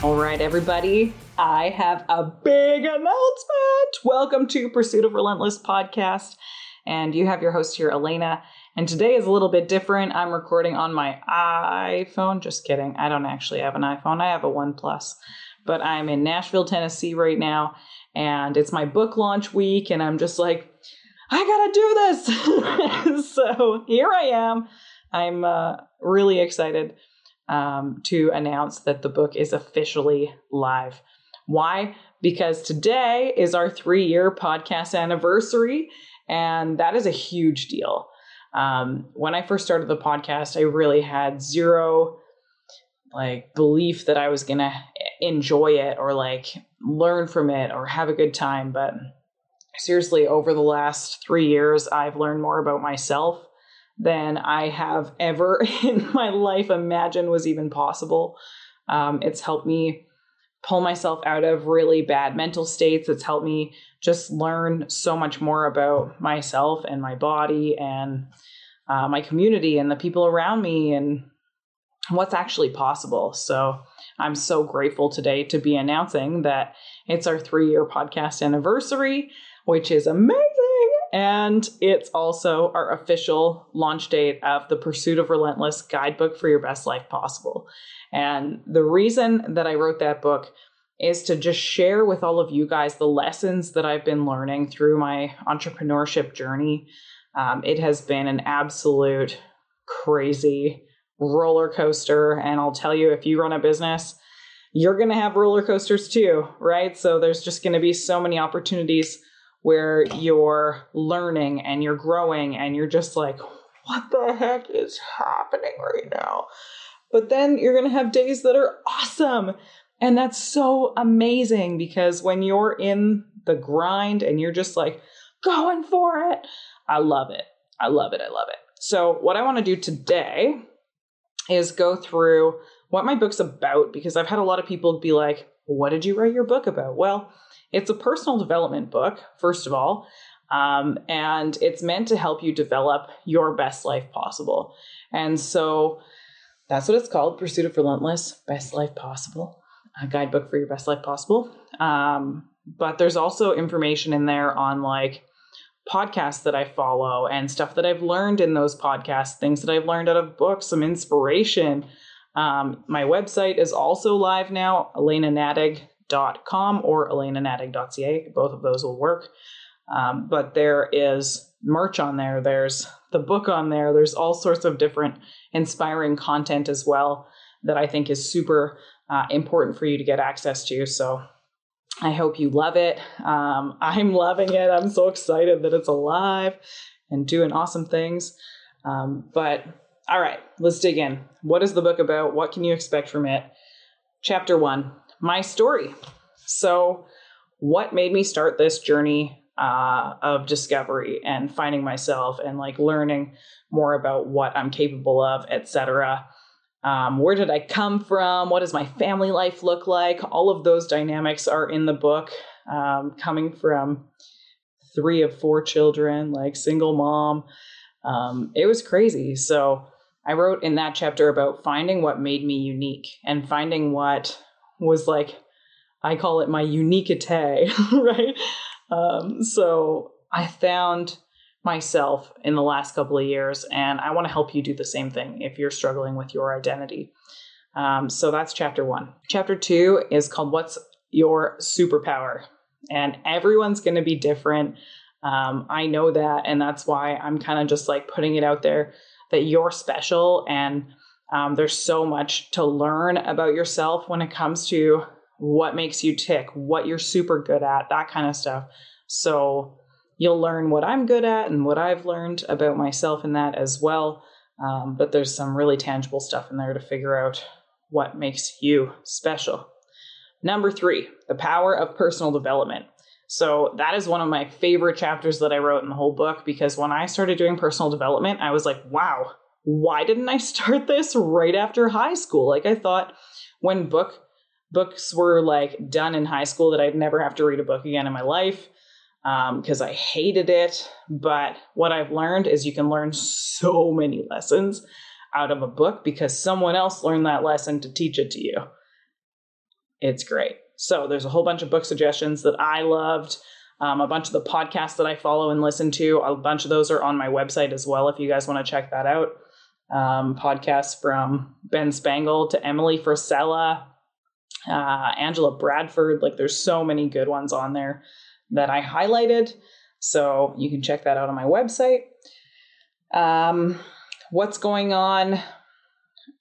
All right, everybody, I have a big announcement. Welcome to Pursuit of Relentless podcast. And you have your host here, Elena. And today is a little bit different. I'm recording on my iPhone. Just kidding. I don't actually have an iPhone, I have a OnePlus. But I'm in Nashville, Tennessee right now. And it's my book launch week. And I'm just like, I gotta do this. so here I am. I'm uh, really excited um, to announce that the book is officially live. Why? Because today is our three year podcast anniversary, and that is a huge deal. Um, when I first started the podcast, I really had zero like belief that I was gonna enjoy it or like learn from it or have a good time. But seriously, over the last three years, I've learned more about myself than I have ever in my life imagined was even possible. Um, it's helped me pull myself out of really bad mental states. It's helped me just learn so much more about myself and my body and uh, my community and the people around me and what's actually possible. So I'm so grateful today to be announcing that it's our three year podcast anniversary, which is amazing. And it's also our official launch date of the Pursuit of Relentless guidebook for your best life possible. And the reason that I wrote that book is to just share with all of you guys the lessons that I've been learning through my entrepreneurship journey. Um, it has been an absolute crazy roller coaster. And I'll tell you, if you run a business, you're going to have roller coasters too, right? So there's just going to be so many opportunities where you're learning and you're growing and you're just like, what the heck is happening right now? But then you're going to have days that are awesome. And that's so amazing because when you're in the grind and you're just like going for it, I love it. I love it. I love it. So, what I want to do today is go through what my book's about because I've had a lot of people be like, What did you write your book about? Well, it's a personal development book, first of all, um, and it's meant to help you develop your best life possible. And so that's what it's called Pursuit of Relentless Best Life Possible, a guidebook for your best life possible. Um, but there's also information in there on like podcasts that I follow and stuff that I've learned in those podcasts, things that I've learned out of books, some inspiration. Um, my website is also live now, Elena Nadig com or elenanadig.ca. Both of those will work. Um, but there is merch on there. There's the book on there. There's all sorts of different inspiring content as well that I think is super uh, important for you to get access to. So I hope you love it. Um, I'm loving it. I'm so excited that it's alive and doing awesome things. Um, but all right, let's dig in. What is the book about? What can you expect from it? Chapter one my story. So, what made me start this journey uh, of discovery and finding myself and like learning more about what I'm capable of, etc. Um, where did I come from? What does my family life look like? All of those dynamics are in the book, um, coming from three of four children, like single mom. Um, it was crazy. So I wrote in that chapter about finding what made me unique and finding what was like I call it my uniqueté, right? Um, so I found myself in the last couple of years, and I want to help you do the same thing if you're struggling with your identity. Um, so that's chapter one. Chapter two is called What's Your Superpower? And everyone's going to be different. Um, I know that, and that's why I'm kind of just like putting it out there that you're special and um, there's so much to learn about yourself when it comes to what makes you tick, what you're super good at, that kind of stuff. So you'll learn what I'm good at and what I've learned about myself in that as well. Um, but there's some really tangible stuff in there to figure out what makes you special. Number three, the power of personal development. So that is one of my favorite chapters that I wrote in the whole book because when I started doing personal development, I was like, wow, why didn't I start this right after high school? Like I thought when book books were like done in high school that I'd never have to read a book again in my life because um, I hated it. But what I've learned is you can learn so many lessons out of a book because someone else learned that lesson to teach it to you. It's great. So there's a whole bunch of book suggestions that I loved. Um, a bunch of the podcasts that I follow and listen to, a bunch of those are on my website as well if you guys want to check that out. Um, podcasts from Ben Spangle to Emily Frisella, uh, Angela Bradford. Like there's so many good ones on there that I highlighted. So you can check that out on my website. Um, what's going on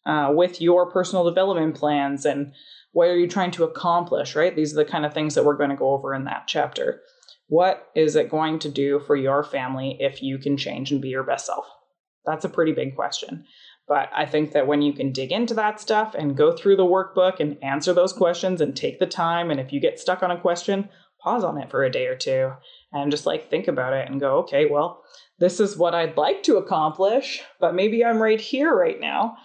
uh, with your personal development plans and what are you trying to accomplish, right? These are the kind of things that we're going to go over in that chapter. What is it going to do for your family if you can change and be your best self? That's a pretty big question. But I think that when you can dig into that stuff and go through the workbook and answer those questions and take the time, and if you get stuck on a question, pause on it for a day or two and just like think about it and go, okay, well, this is what I'd like to accomplish, but maybe I'm right here right now,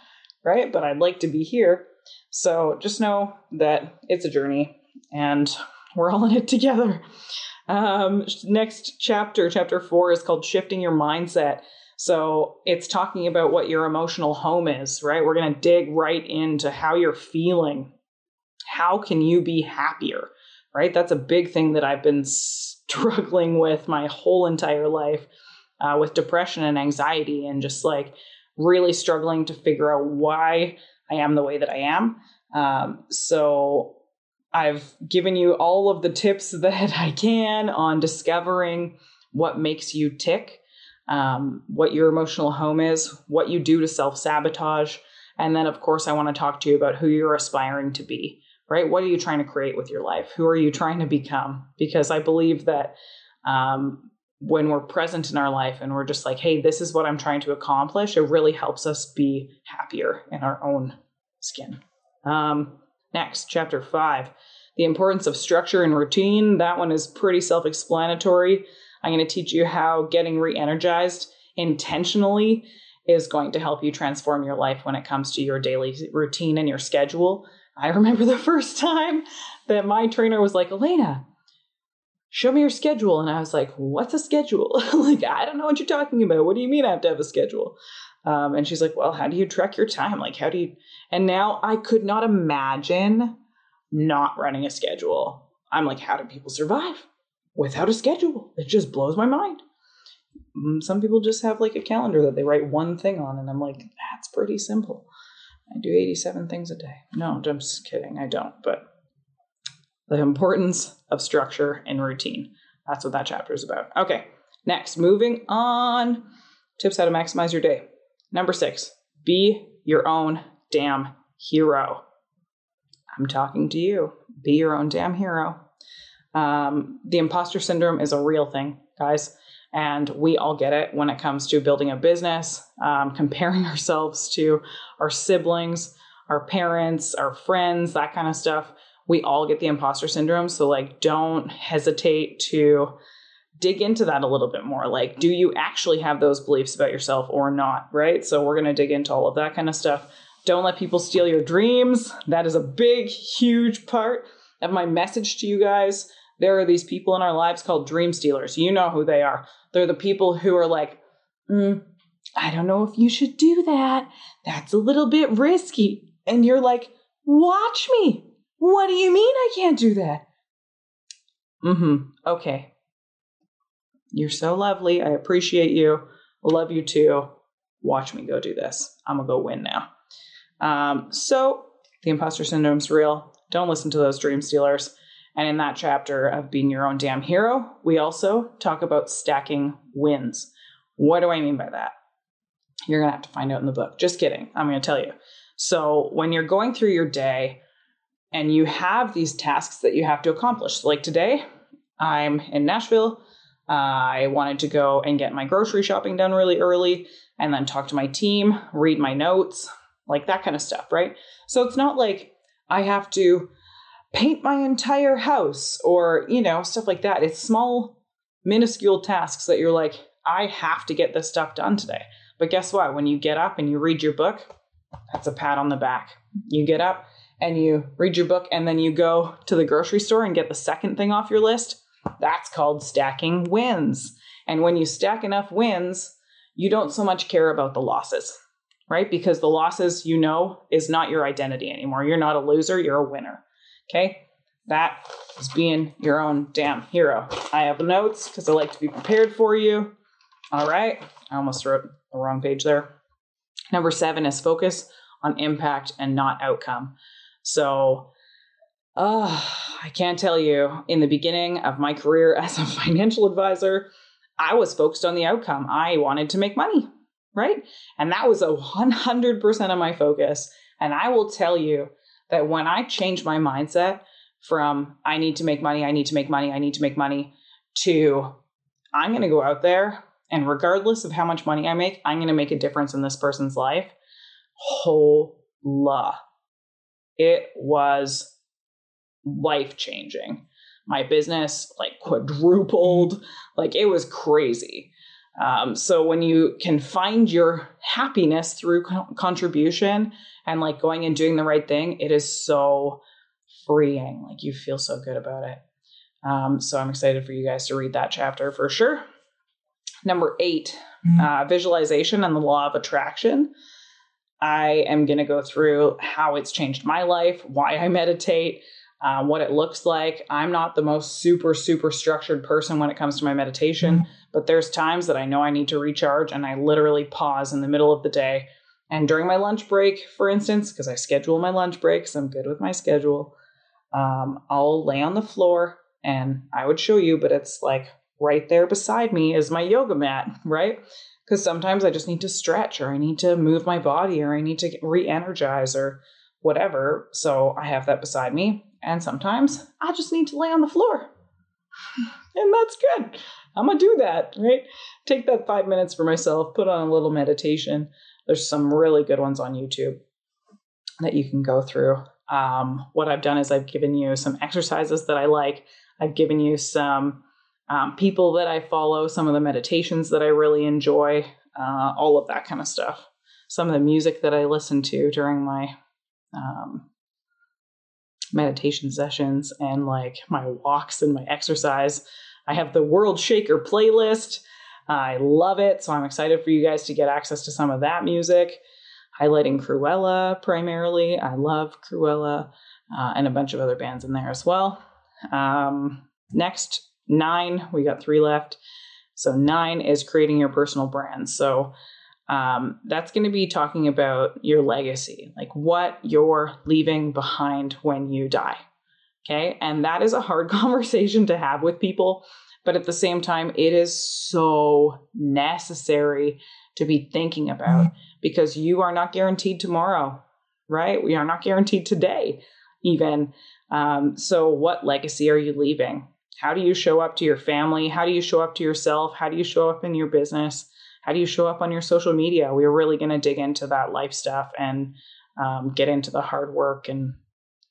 right? But I'd like to be here. So just know that it's a journey and we're all in it together. Um, next chapter, chapter four, is called Shifting Your Mindset. So it's talking about what your emotional home is, right? We're going to dig right into how you're feeling. How can you be happier, right? That's a big thing that I've been struggling with my whole entire life uh, with depression and anxiety, and just like really struggling to figure out why I am the way that I am. Um, so I've given you all of the tips that I can on discovering what makes you tick, um, what your emotional home is, what you do to self sabotage. And then, of course, I want to talk to you about who you're aspiring to be, right? What are you trying to create with your life? Who are you trying to become? Because I believe that um, when we're present in our life and we're just like, hey, this is what I'm trying to accomplish, it really helps us be happier in our own skin. Um, Next, chapter five, the importance of structure and routine. That one is pretty self explanatory. I'm going to teach you how getting re energized intentionally is going to help you transform your life when it comes to your daily routine and your schedule. I remember the first time that my trainer was like, Elena, show me your schedule. And I was like, what's a schedule? like, I don't know what you're talking about. What do you mean I have to have a schedule? Um, and she's like, well, how do you track your time? Like, how do you? And now I could not imagine not running a schedule. I'm like, how do people survive without a schedule? It just blows my mind. Mm, some people just have like a calendar that they write one thing on, and I'm like, that's pretty simple. I do 87 things a day. No, I'm just kidding. I don't. But the importance of structure and routine. That's what that chapter is about. Okay, next, moving on. Tips how to maximize your day. Number six, be your own damn hero. I'm talking to you. Be your own damn hero. Um, the imposter syndrome is a real thing, guys. And we all get it when it comes to building a business, um, comparing ourselves to our siblings, our parents, our friends, that kind of stuff. We all get the imposter syndrome. So, like, don't hesitate to dig into that a little bit more. Like, do you actually have those beliefs about yourself or not? Right. So, we're going to dig into all of that kind of stuff. Don't let people steal your dreams. That is a big, huge part of my message to you guys. There are these people in our lives called dream stealers. You know who they are. They're the people who are like, mm, I don't know if you should do that. That's a little bit risky. And you're like, watch me. What do you mean I can't do that? Mm hmm. Okay. You're so lovely. I appreciate you. Love you too. Watch me go do this. I'm going to go win now. Um, so, the imposter syndrome's real. Don't listen to those dream stealers. And in that chapter of being your own damn hero, we also talk about stacking wins. What do I mean by that? You're going to have to find out in the book. Just kidding. I'm going to tell you. So, when you're going through your day and you have these tasks that you have to accomplish, like today, I'm in Nashville. Uh, I wanted to go and get my grocery shopping done really early and then talk to my team, read my notes, like that kind of stuff, right? So it's not like I have to paint my entire house or, you know, stuff like that. It's small, minuscule tasks that you're like, I have to get this stuff done today. But guess what? When you get up and you read your book, that's a pat on the back. You get up and you read your book and then you go to the grocery store and get the second thing off your list. That's called stacking wins. And when you stack enough wins, you don't so much care about the losses, right? Because the losses, you know, is not your identity anymore. You're not a loser, you're a winner. Okay? That is being your own damn hero. I have notes because I like to be prepared for you. All right. I almost wrote the wrong page there. Number seven is focus on impact and not outcome. So, uh, I can't tell you, in the beginning of my career as a financial advisor, I was focused on the outcome. I wanted to make money, right? And that was a 100% of my focus. And I will tell you that when I changed my mindset from I need to make money, I need to make money, I need to make money to I'm going to go out there and regardless of how much money I make, I'm going to make a difference in this person's life. Hola. It was life changing. My business like quadrupled, like it was crazy. Um, so when you can find your happiness through co- contribution and like going and doing the right thing, it is so freeing. Like you feel so good about it. Um, so I'm excited for you guys to read that chapter for sure. Number 8 mm-hmm. uh, visualization and the law of attraction. I am going to go through how it's changed my life, why I meditate, uh, what it looks like. I'm not the most super, super structured person when it comes to my meditation, mm-hmm. but there's times that I know I need to recharge and I literally pause in the middle of the day. And during my lunch break, for instance, because I schedule my lunch breaks, I'm good with my schedule, um, I'll lay on the floor and I would show you, but it's like right there beside me is my yoga mat, right? Because sometimes I just need to stretch or I need to move my body or I need to re energize or whatever. So I have that beside me. And sometimes I just need to lay on the floor. and that's good. I'm going to do that, right? Take that five minutes for myself, put on a little meditation. There's some really good ones on YouTube that you can go through. Um, what I've done is I've given you some exercises that I like. I've given you some um, people that I follow, some of the meditations that I really enjoy, uh, all of that kind of stuff. Some of the music that I listen to during my um, meditation sessions and like my walks and my exercise. I have the World Shaker playlist. I love it. So I'm excited for you guys to get access to some of that music, highlighting Krewella primarily. I love Krewella uh, and a bunch of other bands in there as well. Um, next nine, we got three left. So nine is creating your personal brand. So um, that's going to be talking about your legacy, like what you're leaving behind when you die. Okay. And that is a hard conversation to have with people. But at the same time, it is so necessary to be thinking about because you are not guaranteed tomorrow, right? We are not guaranteed today, even. Um, so, what legacy are you leaving? How do you show up to your family? How do you show up to yourself? How do you show up in your business? How do you show up on your social media? We're really going to dig into that life stuff and um, get into the hard work and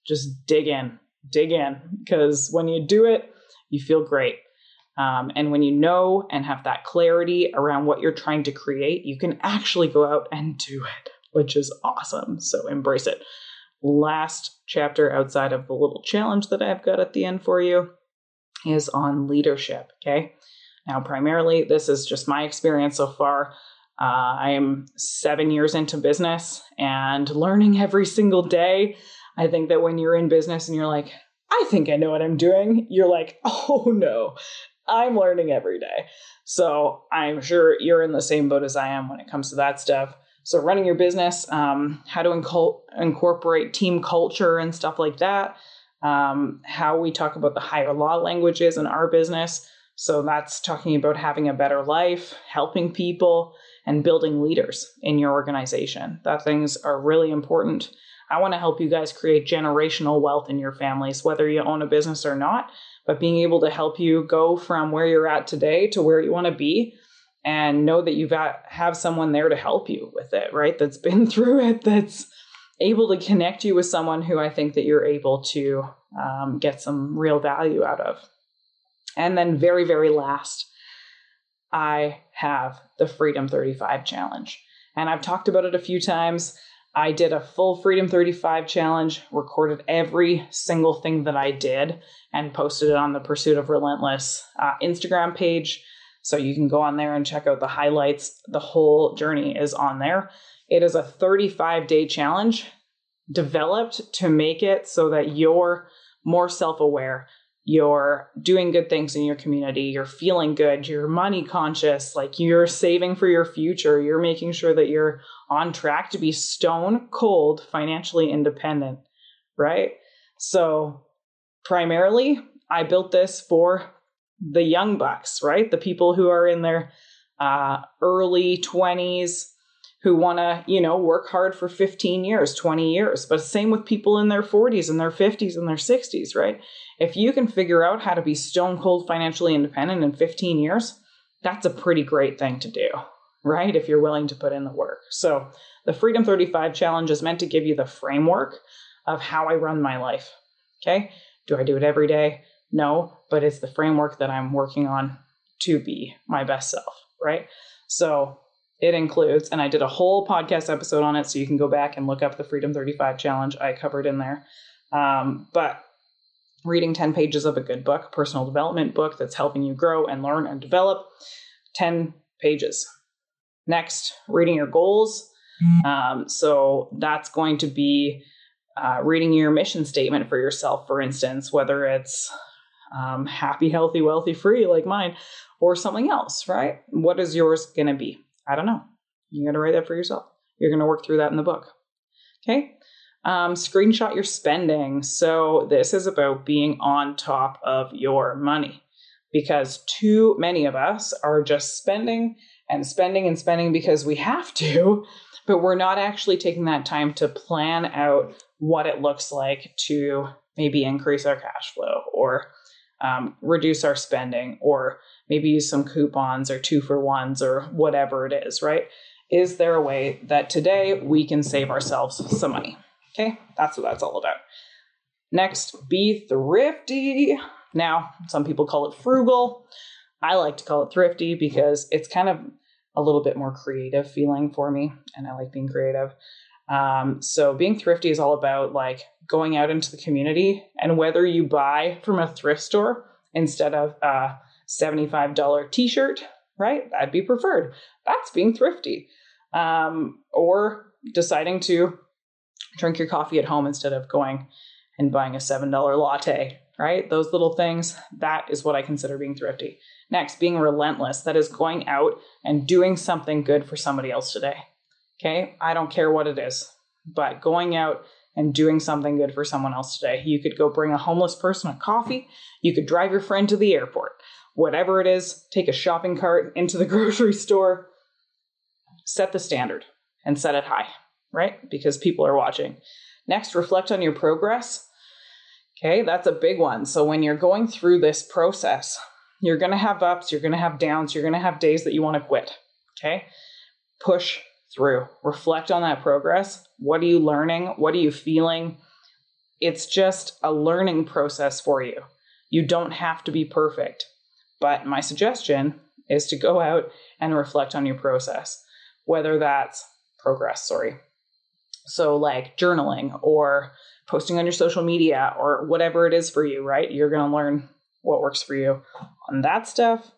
just dig in, dig in. Because when you do it, you feel great. Um, and when you know and have that clarity around what you're trying to create, you can actually go out and do it, which is awesome. So embrace it. Last chapter outside of the little challenge that I've got at the end for you is on leadership. Okay. Now, primarily, this is just my experience so far. Uh, I am seven years into business and learning every single day. I think that when you're in business and you're like, I think I know what I'm doing, you're like, oh no, I'm learning every day. So I'm sure you're in the same boat as I am when it comes to that stuff. So, running your business, um, how to incul- incorporate team culture and stuff like that um, how we talk about the higher law languages in our business. So that's talking about having a better life, helping people, and building leaders in your organization. That things are really important. I want to help you guys create generational wealth in your families, whether you own a business or not, but being able to help you go from where you're at today to where you want to be and know that you've got have someone there to help you with it, right? That's been through it, that's able to connect you with someone who I think that you're able to um, get some real value out of. And then, very, very last, I have the Freedom 35 challenge. And I've talked about it a few times. I did a full Freedom 35 challenge, recorded every single thing that I did, and posted it on the Pursuit of Relentless uh, Instagram page. So you can go on there and check out the highlights. The whole journey is on there. It is a 35 day challenge developed to make it so that you're more self aware, you're doing good things in your community, you're feeling good, you're money conscious, like you're saving for your future, you're making sure that you're on track to be stone cold financially independent, right? So, primarily, I built this for the young bucks, right? The people who are in their uh, early 20s, who want to, you know, work hard for 15 years, 20 years. But same with people in their 40s and their 50s and their 60s, right? If you can figure out how to be stone cold financially independent in 15 years, that's a pretty great thing to do, right? If you're willing to put in the work. So, the Freedom 35 challenge is meant to give you the framework of how I run my life. Okay? Do I do it every day? No, but it's the framework that I'm working on to be my best self, right? So, it includes, and I did a whole podcast episode on it, so you can go back and look up the Freedom 35 challenge I covered in there. Um, but reading 10 pages of a good book, personal development book that's helping you grow and learn and develop, 10 pages. Next, reading your goals. Um, so that's going to be uh, reading your mission statement for yourself, for instance, whether it's um, happy, healthy, wealthy, free, like mine, or something else, right? What is yours going to be? I don't know. You got to write that for yourself. You're going to work through that in the book. Okay. Um, screenshot your spending. So, this is about being on top of your money because too many of us are just spending and spending and spending because we have to, but we're not actually taking that time to plan out what it looks like to maybe increase our cash flow or um, reduce our spending or maybe use some coupons or two for ones or whatever it is, right? Is there a way that today we can save ourselves some money? Okay, that's what that's all about. Next, be thrifty. Now, some people call it frugal. I like to call it thrifty because it's kind of a little bit more creative feeling for me, and I like being creative. Um, so, being thrifty is all about like going out into the community, and whether you buy from a thrift store instead of uh, $75 t shirt, right? That'd be preferred. That's being thrifty. Um, or deciding to drink your coffee at home instead of going and buying a $7 latte, right? Those little things, that is what I consider being thrifty. Next, being relentless. That is going out and doing something good for somebody else today. Okay? I don't care what it is, but going out and doing something good for someone else today. You could go bring a homeless person a coffee. You could drive your friend to the airport whatever it is, take a shopping cart into the grocery store, set the standard and set it high, right? Because people are watching. Next, reflect on your progress. Okay, that's a big one. So when you're going through this process, you're going to have ups, you're going to have downs, you're going to have days that you want to quit. Okay, push through, reflect on that progress. What are you learning? What are you feeling? It's just a learning process for you. You don't have to be perfect. But my suggestion is to go out and reflect on your process, whether that's progress, sorry. So, like journaling or posting on your social media or whatever it is for you, right? You're going to learn what works for you on that stuff.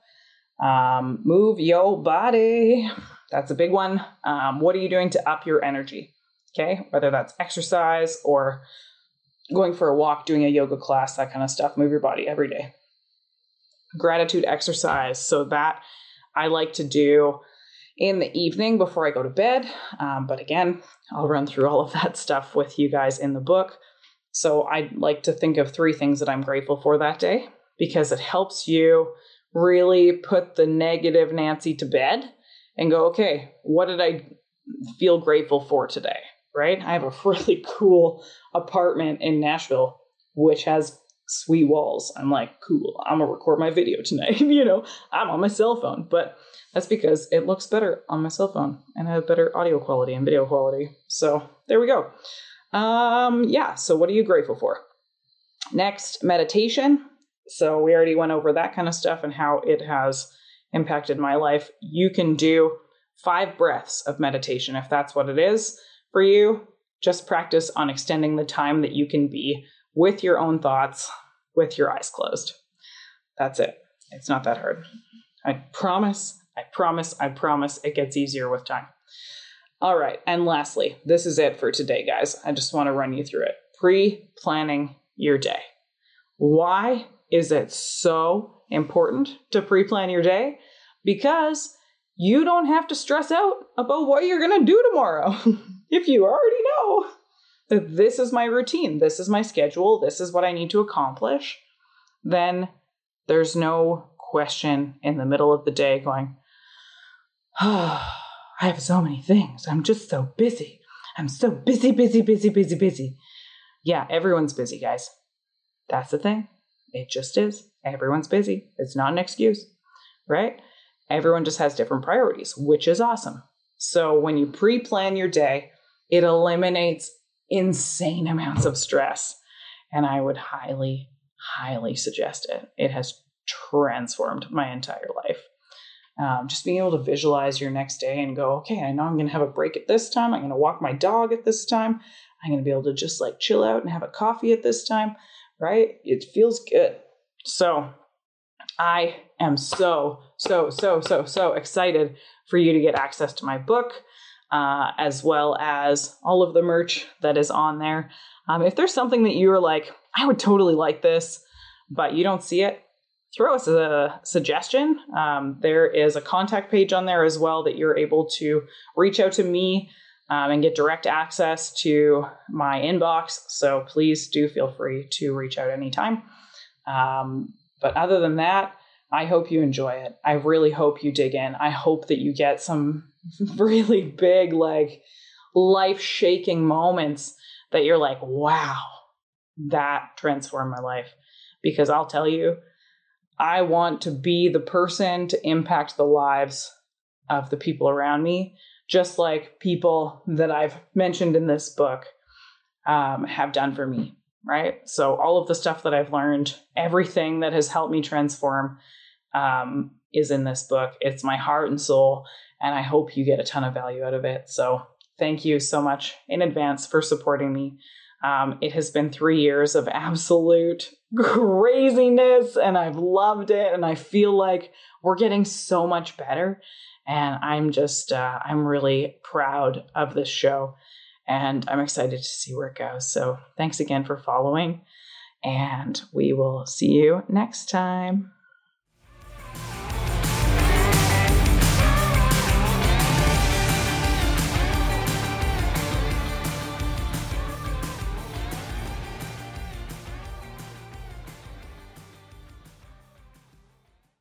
Um, move your body. That's a big one. Um, what are you doing to up your energy? Okay, whether that's exercise or going for a walk, doing a yoga class, that kind of stuff. Move your body every day gratitude exercise. So that I like to do in the evening before I go to bed. Um, but again, I'll run through all of that stuff with you guys in the book. So I like to think of three things that I'm grateful for that day because it helps you really put the negative Nancy to bed and go, okay, what did I feel grateful for today? Right? I have a really cool apartment in Nashville, which has sweet walls. I'm like, cool, I'm gonna record my video tonight. you know, I'm on my cell phone, but that's because it looks better on my cell phone and has better audio quality and video quality. So there we go. Um, yeah, so what are you grateful for? Next, meditation. So we already went over that kind of stuff and how it has impacted my life. You can do five breaths of meditation if that's what it is for you. Just practice on extending the time that you can be with your own thoughts with your eyes closed. That's it. It's not that hard. I promise, I promise, I promise it gets easier with time. All right. And lastly, this is it for today, guys. I just want to run you through it. Pre planning your day. Why is it so important to pre plan your day? Because you don't have to stress out about what you're going to do tomorrow. if you already know this is my routine, this is my schedule, this is what I need to accomplish, then there's no question in the middle of the day going, oh, I have so many things. I'm just so busy. I'm so busy, busy, busy, busy, busy. Yeah, everyone's busy, guys. That's the thing. It just is. Everyone's busy. It's not an excuse, right? Everyone just has different priorities, which is awesome. So when you pre plan your day, it eliminates insane amounts of stress. And I would highly, highly suggest it. It has transformed my entire life. Um, just being able to visualize your next day and go, okay, I know I'm going to have a break at this time. I'm going to walk my dog at this time. I'm going to be able to just like chill out and have a coffee at this time, right? It feels good. So I am so, so, so, so, so excited for you to get access to my book, uh, as well as all of the merch that is on there. Um, if there's something that you're like, I would totally like this, but you don't see it, throw us a suggestion. Um, there is a contact page on there as well that you're able to reach out to me um, and get direct access to my inbox. So please do feel free to reach out anytime. Um, but other than that, I hope you enjoy it. I really hope you dig in. I hope that you get some really big, like life shaking moments that you're like, wow, that transformed my life. Because I'll tell you, I want to be the person to impact the lives of the people around me, just like people that I've mentioned in this book um, have done for me, right? So, all of the stuff that I've learned, everything that has helped me transform, um, is in this book. It's my heart and soul, and I hope you get a ton of value out of it. So, thank you so much in advance for supporting me. Um, it has been three years of absolute craziness, and I've loved it. And I feel like we're getting so much better. And I'm just, uh, I'm really proud of this show. And I'm excited to see where it goes. So thanks again for following. And we will see you next time.